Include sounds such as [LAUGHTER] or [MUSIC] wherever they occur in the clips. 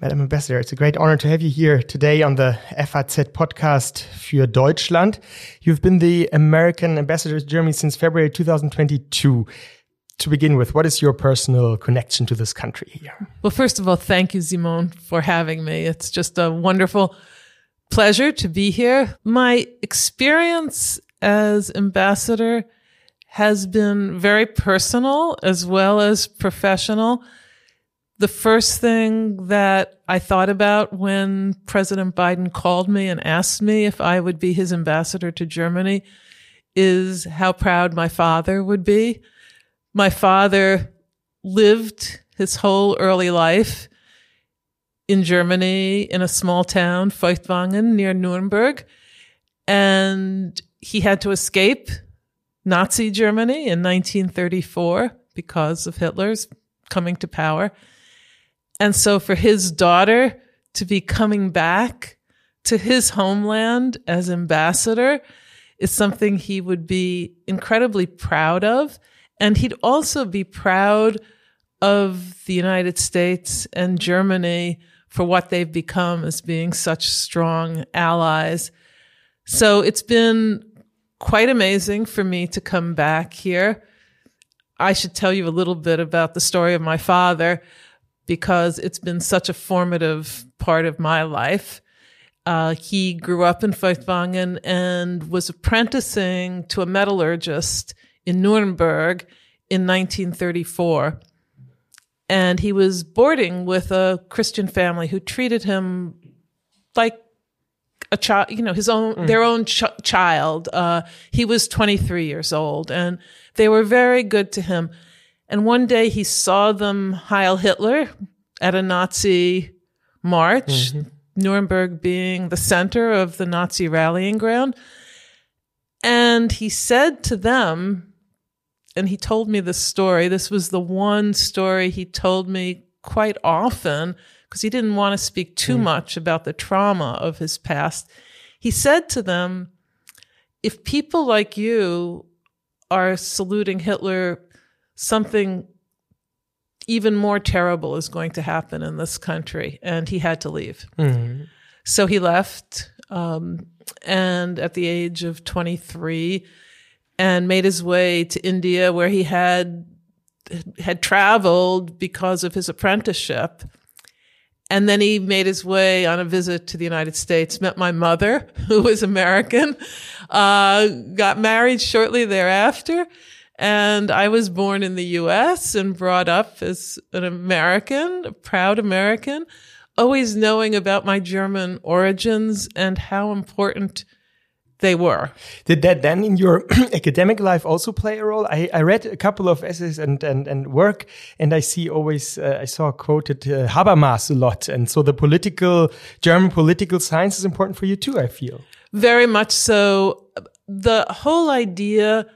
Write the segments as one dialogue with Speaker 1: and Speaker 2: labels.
Speaker 1: Madam Ambassador, it's a great honor to have you here today on the FAZ podcast für Deutschland. You've been the American ambassador to Germany since February 2022. To begin with, what is your personal connection to this country here?
Speaker 2: Well, first of all, thank you, Simone, for having me. It's just a wonderful pleasure to be here. My experience as ambassador has been very personal as well as professional. The first thing that I thought about when President Biden called me and asked me if I would be his ambassador to Germany is how proud my father would be. My father lived his whole early life in Germany in a small town, Feuchtwangen near Nuremberg. And he had to escape Nazi Germany in 1934 because of Hitler's coming to power. And so for his daughter to be coming back to his homeland as ambassador is something he would be incredibly proud of. And he'd also be proud of the United States and Germany for what they've become as being such strong allies. So it's been quite amazing for me to come back here. I should tell you a little bit about the story of my father because it's been such a formative part of my life. Uh, he grew up in Feuchtwangen and was apprenticing to a metallurgist in Nuremberg in 1934. And he was boarding with a Christian family who treated him like a child, you know, his own, mm. their own ch- child. Uh, he was 23 years old and they were very good to him. And one day he saw them Heil Hitler at a Nazi march, mm-hmm. Nuremberg being the center of the Nazi rallying ground. And he said to them, and he told me this story. This was the one story he told me quite often because he didn't want to speak too mm. much about the trauma of his past. He said to them, if people like you are saluting Hitler, something even more terrible is going to happen in this country. And he had to leave. Mm. So he left. Um, and at the age of 23, and made his way to India, where he had had traveled because of his apprenticeship. And then he made his way on a visit to the United States, met my mother, [LAUGHS] who was American, uh, got married shortly thereafter. And I was born in the US and brought up as an American, a proud American, always knowing about my German origins and how important they were.
Speaker 1: Did that then in your [CLEARS THROAT] academic life also play a role? I, I read a couple of essays and, and, and work, and I see always, uh, I saw quoted uh, Habermas a lot. And so the political, German political science is important for you too, I feel.
Speaker 2: Very much so. The whole idea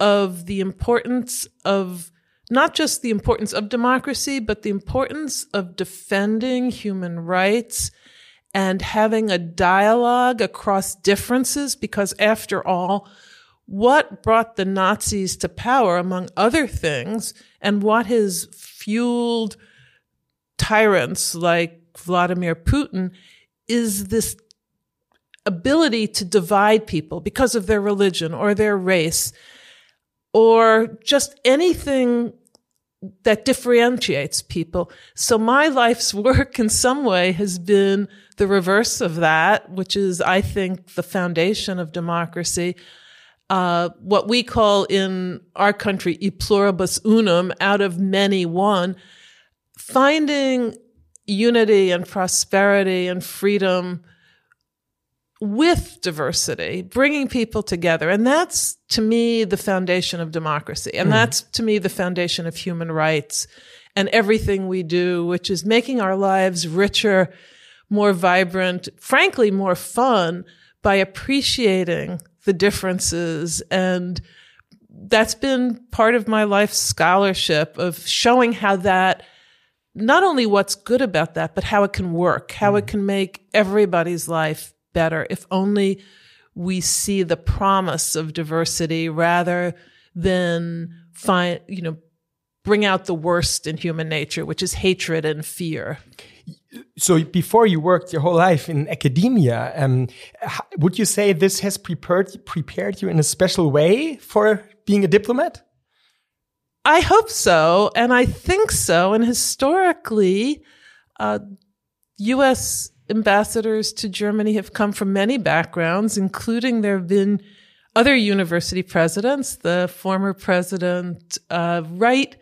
Speaker 2: of the importance of not just the importance of democracy, but the importance of defending human rights and having a dialogue across differences, because after all, what brought the Nazis to power, among other things, and what has fueled tyrants like Vladimir Putin is this ability to divide people because of their religion or their race or just anything that differentiates people. So my life's [LAUGHS] work in some way has been the reverse of that, which is, I think, the foundation of democracy. Uh, what we call in our country, e pluribus unum, out of many one, finding unity and prosperity and freedom with diversity, bringing people together. And that's to me the foundation of democracy. And mm. that's to me the foundation of human rights and everything we do, which is making our lives richer, more vibrant, frankly, more fun by appreciating the differences. And that's been part of my life scholarship of showing how that not only what's good about that, but how it can work, how mm. it can make everybody's life better if only we see the promise of diversity rather than find, you know, bring out the worst in human nature, which is hatred and fear.
Speaker 1: So before you worked your whole life in academia, um, would you say this has prepared prepared you in a special way for being a diplomat?
Speaker 2: I hope so, and I think so. And historically, uh, U.S. ambassadors to Germany have come from many backgrounds, including there have been other university presidents. The former president, uh, right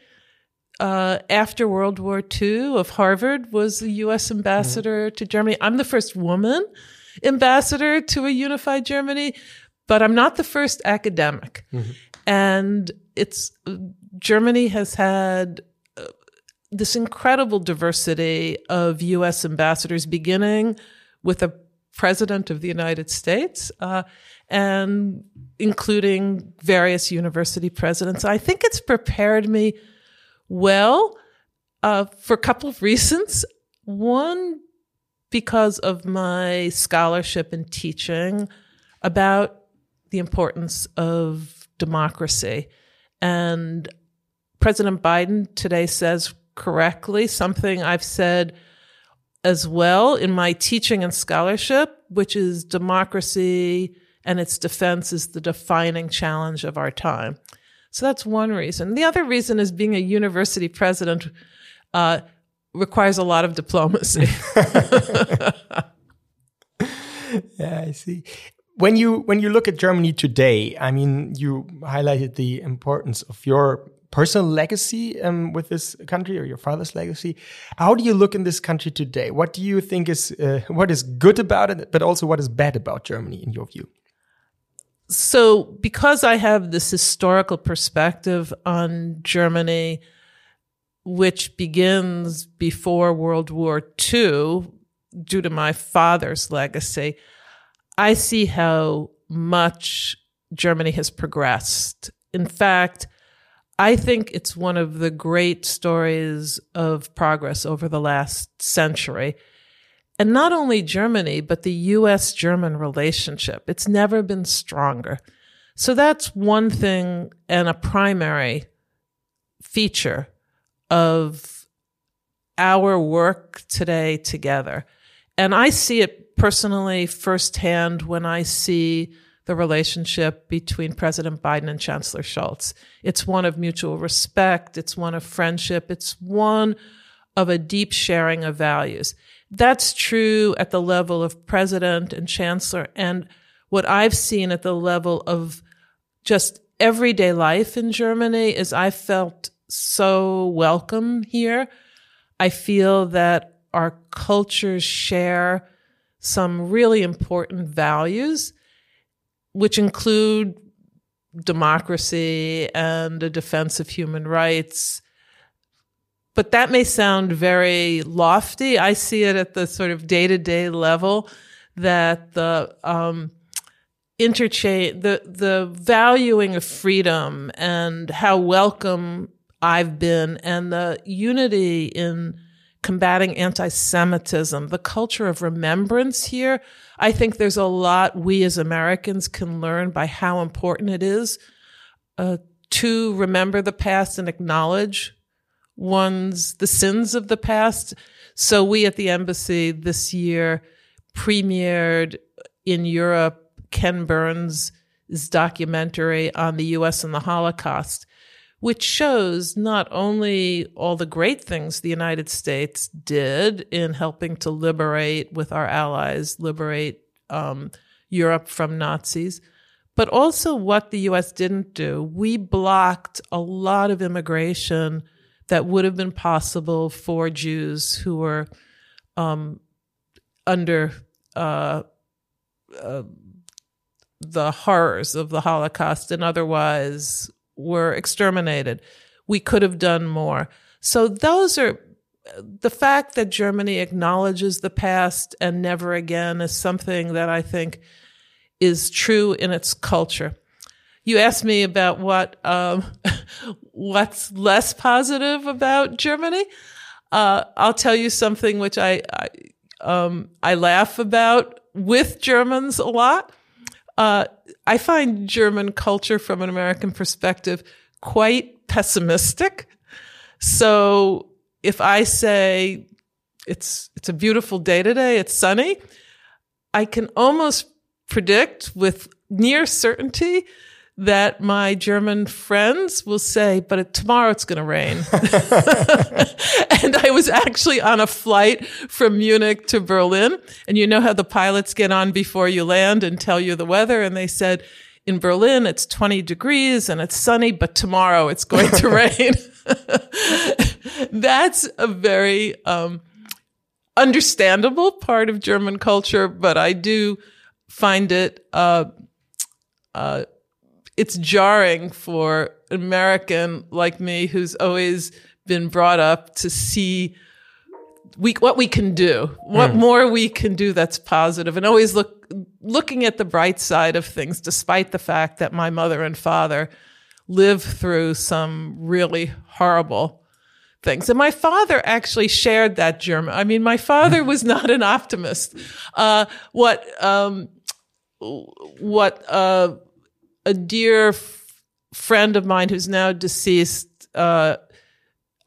Speaker 2: uh, after World War II of Harvard, was the U.S. ambassador mm-hmm. to Germany. I'm the first woman ambassador to a unified Germany, but I'm not the first academic. Mm-hmm. And it's Germany has had this incredible diversity of U.S. ambassadors, beginning with a president of the United States, uh, and including various university presidents. I think it's prepared me well uh, for a couple of reasons. One, because of my scholarship and teaching about the importance of democracy. And President Biden today says correctly something I've said as well in my teaching and scholarship, which is democracy and its defense is the defining challenge of our time. So that's one reason. The other reason is being a university president uh, requires a lot of diplomacy. [LAUGHS] [LAUGHS]
Speaker 1: yeah, I see. When you when you look at Germany today, I mean, you highlighted the importance of your personal legacy um, with this country or your father's legacy. How do you look in this country today? What do you think is uh, what is good about it, but also what is bad about Germany in your view?
Speaker 2: So, because I have this historical perspective on Germany, which begins before World War II, due to my father's legacy, I see how much Germany has progressed. In fact, I think it's one of the great stories of progress over the last century. And not only Germany, but the US German relationship. It's never been stronger. So that's one thing and a primary feature of our work today together. And I see it personally firsthand when I see the relationship between President Biden and Chancellor Scholz. It's one of mutual respect. It's one of friendship. It's one of a deep sharing of values. That's true at the level of president and chancellor. And what I've seen at the level of just everyday life in Germany is I felt so welcome here. I feel that our cultures share some really important values which include democracy and a defense of human rights. But that may sound very lofty. I see it at the sort of day to day level that the um, interchange, the the valuing of freedom and how welcome I've been, and the unity in combating anti-Semitism, the culture of remembrance here. I think there's a lot we as Americans can learn by how important it is uh, to remember the past and acknowledge one's the sins of the past. So we at the embassy this year premiered in Europe Ken Burns' documentary on the U.S. and the Holocaust which shows not only all the great things the United States did in helping to liberate, with our allies, liberate um, Europe from Nazis, but also what the US didn't do. We blocked a lot of immigration that would have been possible for Jews who were um, under uh, uh, the horrors of the Holocaust and otherwise were exterminated. We could have done more. So those are the fact that Germany acknowledges the past and never again is something that I think is true in its culture. You asked me about what um, [LAUGHS] what's less positive about Germany. Uh, I'll tell you something which I I, um, I laugh about with Germans a lot. Uh, I find German culture from an American perspective quite pessimistic. So if I say it's it's a beautiful day today. It's sunny. I can almost predict with near certainty that my German friends will say, but tomorrow it's going to rain. [LAUGHS] and I was actually on a flight from Munich to Berlin. And you know how the pilots get on before you land and tell you the weather. And they said, in Berlin, it's 20 degrees and it's sunny, but tomorrow it's going to [LAUGHS] rain. [LAUGHS] That's a very, um, understandable part of German culture, but I do find it, uh, uh, it's jarring for an American like me who's always been brought up to see we, what we can do, what mm. more we can do that's positive, and always look looking at the bright side of things, despite the fact that my mother and father lived through some really horrible things. And my father actually shared that German. I mean, my father was not an optimist. Uh, what um, what uh, a dear f- friend of mine who's now deceased uh,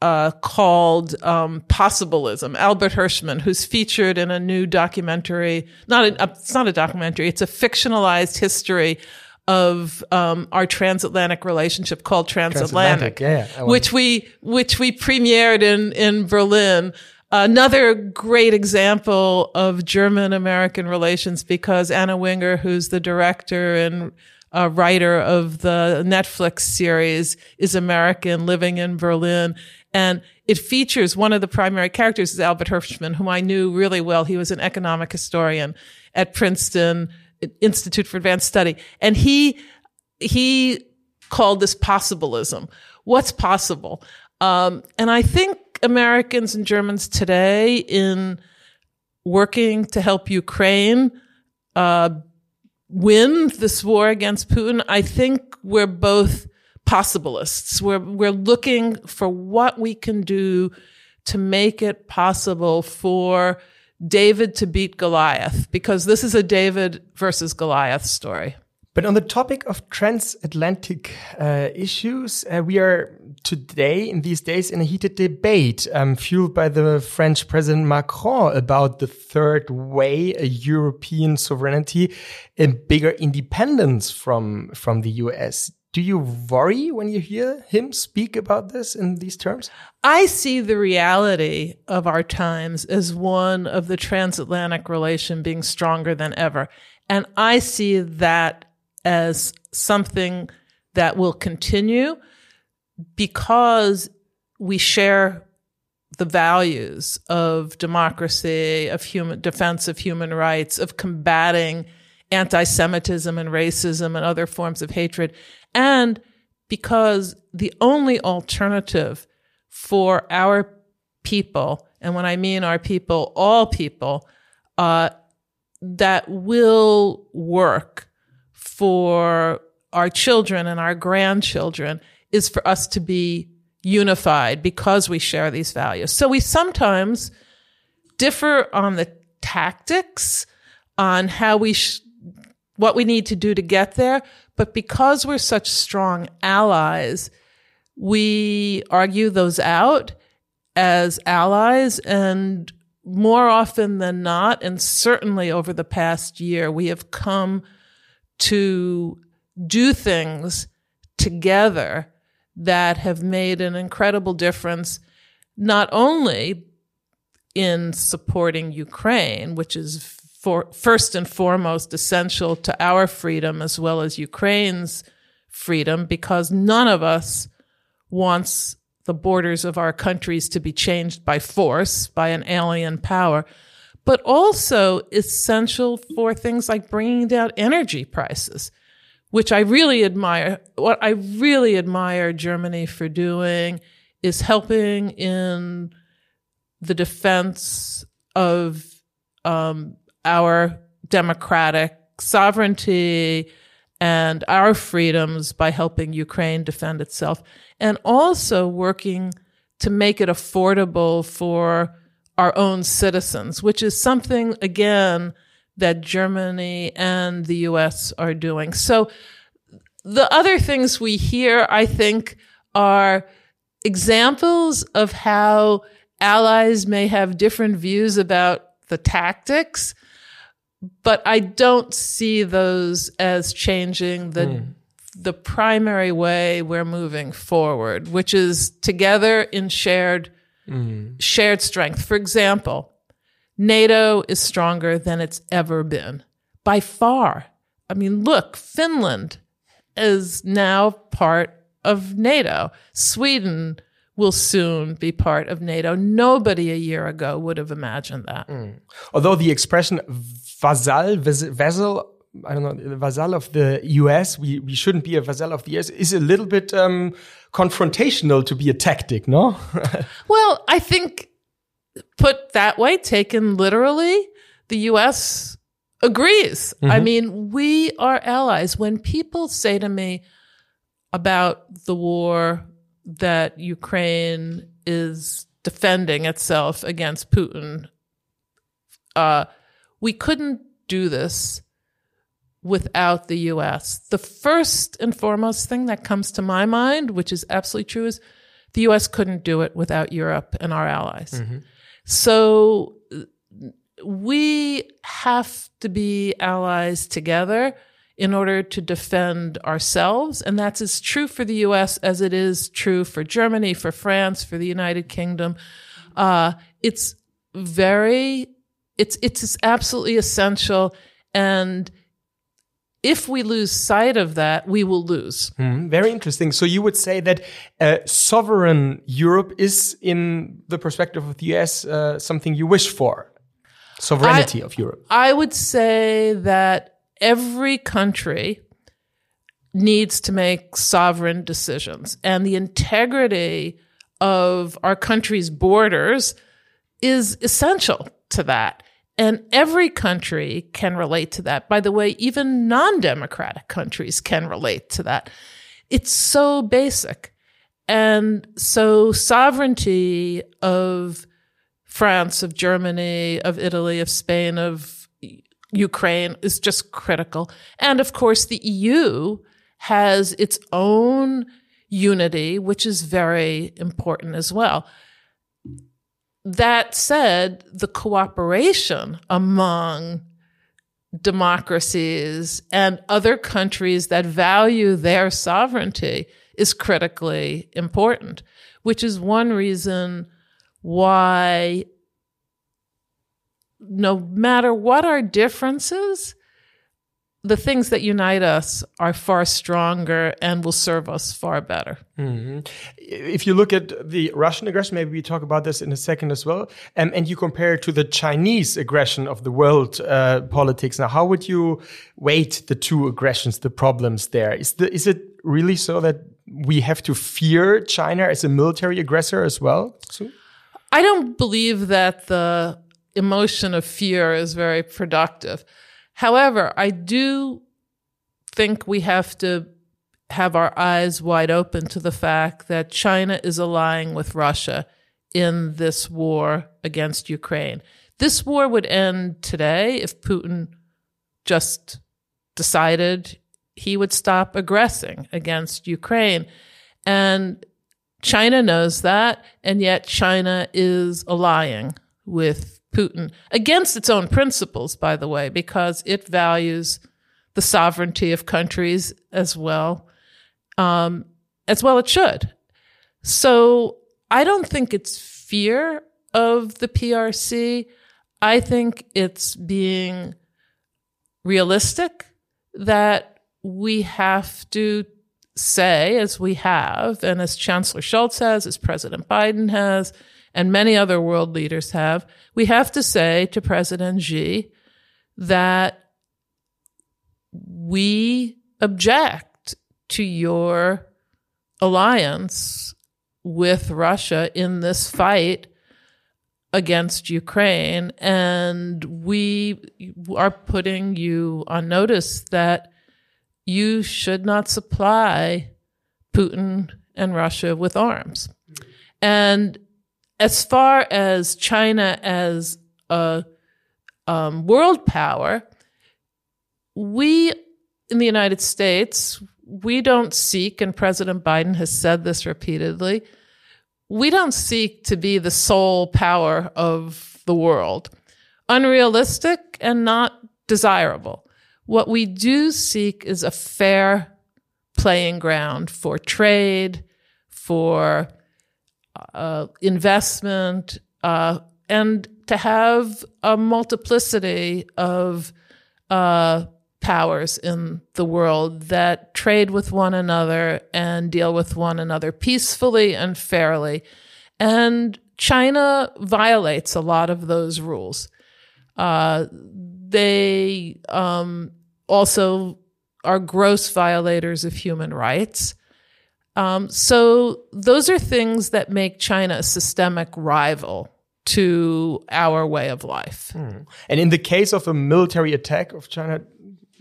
Speaker 2: uh, called um, Possibilism, Albert Hirschman, who's featured in a new documentary. Not a, it's not a documentary; it's a fictionalized history of um, our transatlantic relationship called Transatlantic,
Speaker 1: transatlantic yeah,
Speaker 2: which we which we premiered in in Berlin. Another great example of German American relations because Anna Winger, who's the director and uh, writer of the Netflix series is American living in Berlin. And it features one of the primary characters is Albert Hirschman, whom I knew really well. He was an economic historian at Princeton Institute for Advanced Study. And he, he called this possibilism. What's possible? Um, and I think Americans and Germans today in working to help Ukraine, uh, win this war against Putin, I think we're both possibilists. We're, we're looking for what we can do to make it possible for David to beat Goliath, because this is a David versus Goliath story.
Speaker 1: But on the topic of transatlantic uh, issues, uh, we are today, in these days, in a heated debate um, fueled by the French President Macron about the third way, a European sovereignty and bigger independence from from the US. Do you worry when you hear him speak about this in these terms?
Speaker 2: I see the reality of our times as one of the transatlantic relation being stronger than ever. And I see that as something that will continue because we share the values of democracy, of human defense of human rights, of combating anti-Semitism and racism and other forms of hatred. And because the only alternative for our people, and when I mean our people, all people, uh, that will work for our children and our grandchildren is for us to be unified because we share these values. So we sometimes differ on the tactics, on how we, sh- what we need to do to get there. But because we're such strong allies, we argue those out as allies and more often than not, and certainly over the past year, we have come to do things together that have made an incredible difference, not only in supporting Ukraine, which is for, first and foremost essential to our freedom as well as Ukraine's freedom, because none of us wants the borders of our countries to be changed by force, by an alien power but also essential for things like bringing down energy prices, which I really admire. What I really admire Germany for doing is helping in the defense of um, our democratic sovereignty and our freedoms by helping Ukraine defend itself, and also working to make it affordable for our own citizens, which is something, again, that Germany and the US are doing. So the other things we hear, I think, are examples of how allies may have different views about the tactics, but I don't see those as changing the mm. the primary way we're moving forward, which is together in shared mm. shared strength. For example, NATO is stronger than it's ever been by far. I mean, look, Finland is now part of NATO. Sweden will soon be part of NATO. Nobody a year ago would have imagined that. Mm.
Speaker 1: Although the expression vassal, vassal, I don't know, vassal of the US, we, we shouldn't be a vassal of the US, is a little bit um, confrontational to be a tactic, no? [LAUGHS]
Speaker 2: well, I think put that way, taken literally, the US agrees. Mm -hmm. I mm-hmm. mean, we are allies. When people say to me about the war that Ukraine is defending itself against Putin, uh, we couldn't do this without the US. The first and foremost thing that comes to my mind, which is absolutely true, is the US couldn't do it without Europe and our allies. Mm -hmm. So we have to be allies together in order to defend ourselves. And that's as true for the US as it is true for Germany, for France, for the United Kingdom. Uh, it's very, it's, it's absolutely essential. And if we lose sight of that, we will lose.
Speaker 1: Mm, very interesting. So you would say that uh, sovereign Europe is, in the perspective of the US, uh, something you wish for? Sovereignty
Speaker 2: I,
Speaker 1: of Europe.
Speaker 2: I would say that every country needs to make sovereign decisions, and the integrity of our country's borders is essential to that. And every country can relate to that. By the way, even non democratic countries can relate to that. It's so basic. And so sovereignty of France, of Germany, of Italy, of Spain, of Ukraine is just critical. And of course, the EU has its own unity, which is very important as well. That said, the cooperation among democracies and other countries that value their sovereignty is critically important, which is one reason why no matter what our differences, the things that unite us are far stronger and will serve us far better. Mm -hmm.
Speaker 1: If you look at the Russian aggression, maybe we talk about this in a second as well, um, and you compare it to the Chinese aggression of the world uh, politics. Now, how would you weight the two aggressions, the problems there? Is the is it really so that we have to fear China as a military aggressor as well?
Speaker 2: I don't believe that the emotion of fear is very productive. However, I do think we have to have our eyes wide open to the fact that China is allying with Russia in this war against Ukraine. This war would end today if Putin just decided he would stop aggressing against Ukraine. And China knows that, and yet China is allying with Putin against its own principles, by the way, because it values the sovereignty of countries as well, um, as well it should. So I don't think it's fear of the PRC. I think it's being realistic that we have to say, as we have, and as Chancellor Scholz has, as President Biden has, and many other world leaders have, we have to say to President Xi that we object to your alliance with Russia in this fight against Ukraine. And we are putting you on notice that you should not supply Putin and Russia with arms. And as far as China as a um, world power, we in the United States, we don't seek, and President Biden has said this repeatedly, we don't seek to be the sole power of the world. Unrealistic and not desirable. What we do seek is a fair playing ground for trade, for uh, investment, uh, and to have a multiplicity of uh, powers in the world that trade with one another and deal with one another peacefully and fairly. And China violates a lot of those rules. Uh, they um, also are gross violators of human rights. Um, so those are things that make China a systemic rival to our way of life.
Speaker 1: Hmm. And in the case of a military attack of China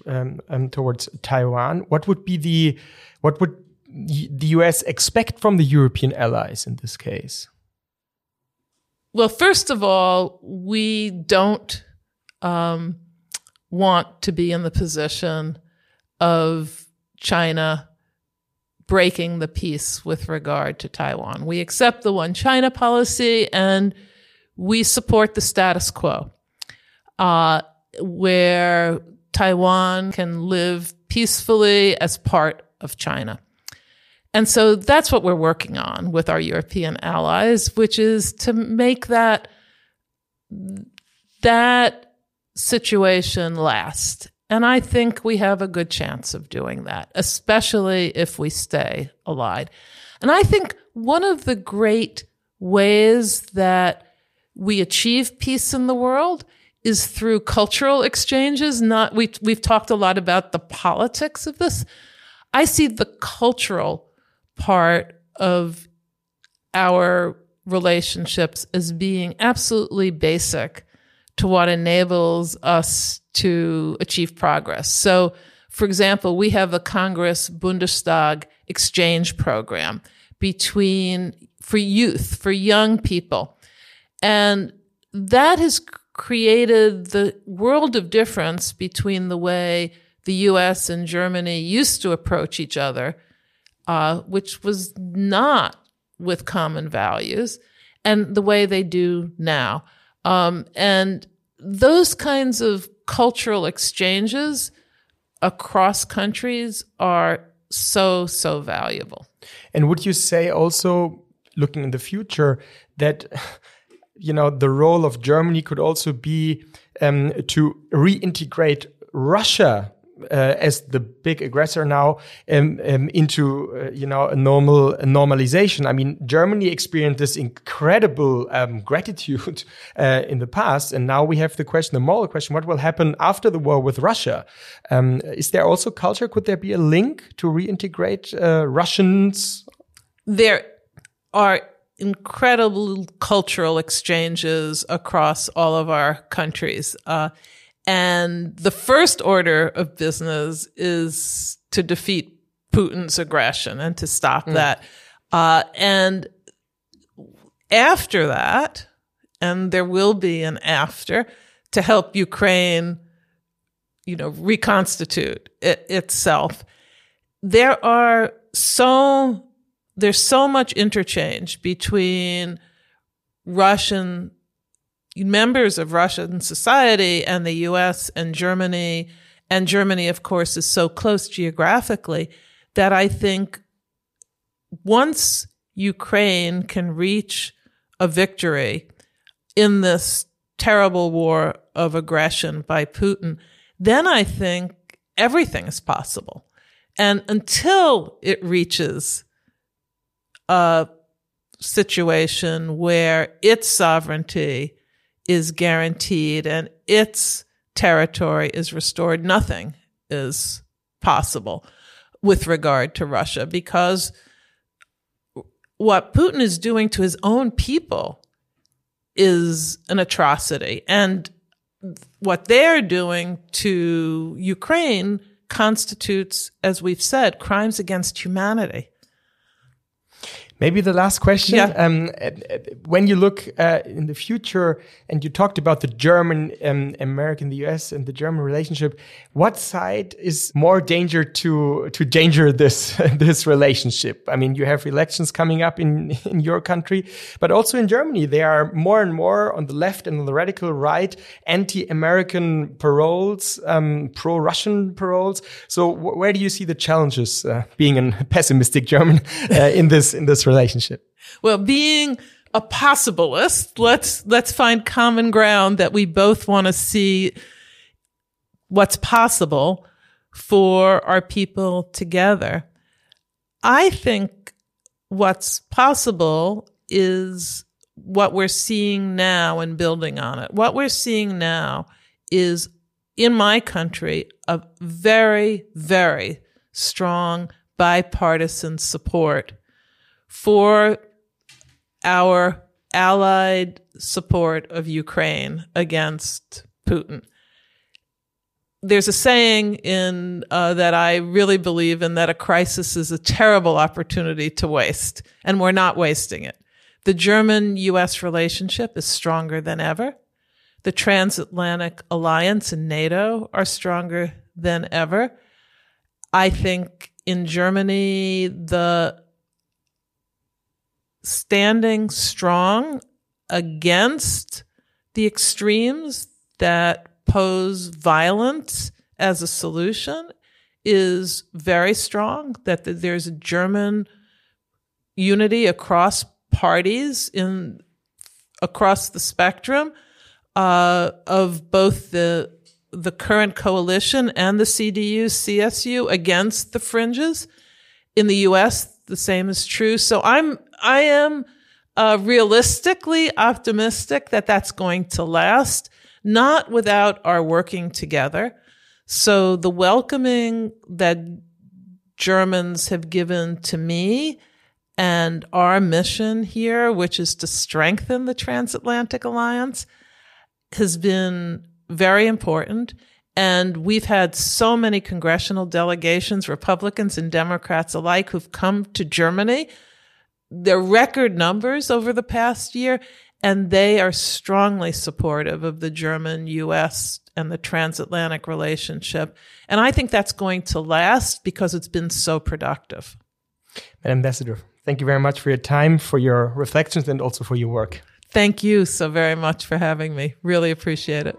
Speaker 1: um, um, towards Taiwan, what would be the what would the US expect from the European allies in this case?
Speaker 2: Well, first of all, we don't um, want to be in the position of China breaking the peace with regard to Taiwan. We accept the one China policy and we support the status quo, uh, where Taiwan can live peacefully as part of China. And so that's what we're working on with our European allies, which is to make that, that situation last. And I think we have a good chance of doing that, especially if we stay allied. And I think one of the great ways that we achieve peace in the world is through cultural exchanges. Not we we've talked a lot about the politics of this. I see the cultural part of our relationships as being absolutely basic to what enables us to achieve progress. So, for example, we have a Congress Bundestag exchange program between for youth, for young people. And that has created the world of difference between the way the US and Germany used to approach each other, uh, which was not with common values, and the way they do now. Um, and those kinds of cultural exchanges across countries are so, so valuable.
Speaker 1: And would you say also, looking in the future, that you know the role of Germany could also be um, to reintegrate Russia uh, as the big aggressor now um, um, into uh, you know a normal a normalization. I mean, Germany experienced this incredible um, gratitude [LAUGHS] uh, in the past, and now we have the question, the moral question: What will happen after the war with Russia? Um, is there also culture? Could there be a link to reintegrate uh, Russians?
Speaker 2: There are incredible cultural exchanges across all of our countries. And the first order of business is to defeat Putin's aggression and to stop mm. that. Uh, and after that, and there will be an after to help Ukraine, you know, reconstitute it, itself. There are so there's so much interchange between Russian members of Russian society and the US and Germany. And Germany, of course, is so close geographically that I think once Ukraine can reach a victory in this terrible war of aggression by Putin, then I think everything is possible. And until it reaches a situation where its sovereignty is guaranteed and its territory is restored, nothing is possible with regard to Russia because what Putin is doing to his own people is an atrocity. And what they're doing to Ukraine constitutes, as we've said, crimes against humanity.
Speaker 1: Maybe the last question.
Speaker 2: Yeah.
Speaker 1: Um, when you look uh, in the future, and you talked about the German, um, American, the US, and the German relationship, what side is more danger to to danger this [LAUGHS] this relationship? I mean, you have elections coming up in in your country, but also in Germany, there are more and more on the left and on the radical right anti-American paroles, um, pro-Russian paroles. So, where do you see the challenges uh, being a [LAUGHS] pessimistic German uh, in this in this? Relationship?
Speaker 2: Well, being a possibilist, let's let's find common ground that we both want to see what's possible for our people together. I think what's possible is what we're seeing now and building on it. What we're seeing now is in my country a very, very strong bipartisan support for our allied support of Ukraine against Putin. There's a saying in uh, that I really believe in that a crisis is a terrible opportunity to waste, and we're not wasting it. The German-U.S. relationship is stronger than ever. The transatlantic alliance and NATO are stronger than ever. I think in Germany, the standing strong against the extremes that pose violence as a solution is very strong, that there's a German unity across parties in across the spectrum uh, of both the the current coalition and the CDU, CSU against the fringes. In the U.S., the same is true. So I'm I am uh, realistically optimistic that that's going to last, not without our working together. So the welcoming that Germans have given to me and our mission here, which is to strengthen the transatlantic alliance, has been very important. And we've had so many congressional delegations, Republicans and Democrats alike, who've come to Germany their record numbers over the past year, and they are strongly supportive of the German US and the transatlantic relationship. And I think that's going to last because it's been so productive.
Speaker 1: Madam Ambassador, thank you very much for your time, for your reflections, and also for your work.
Speaker 2: Thank you so very much for having me. Really appreciate it.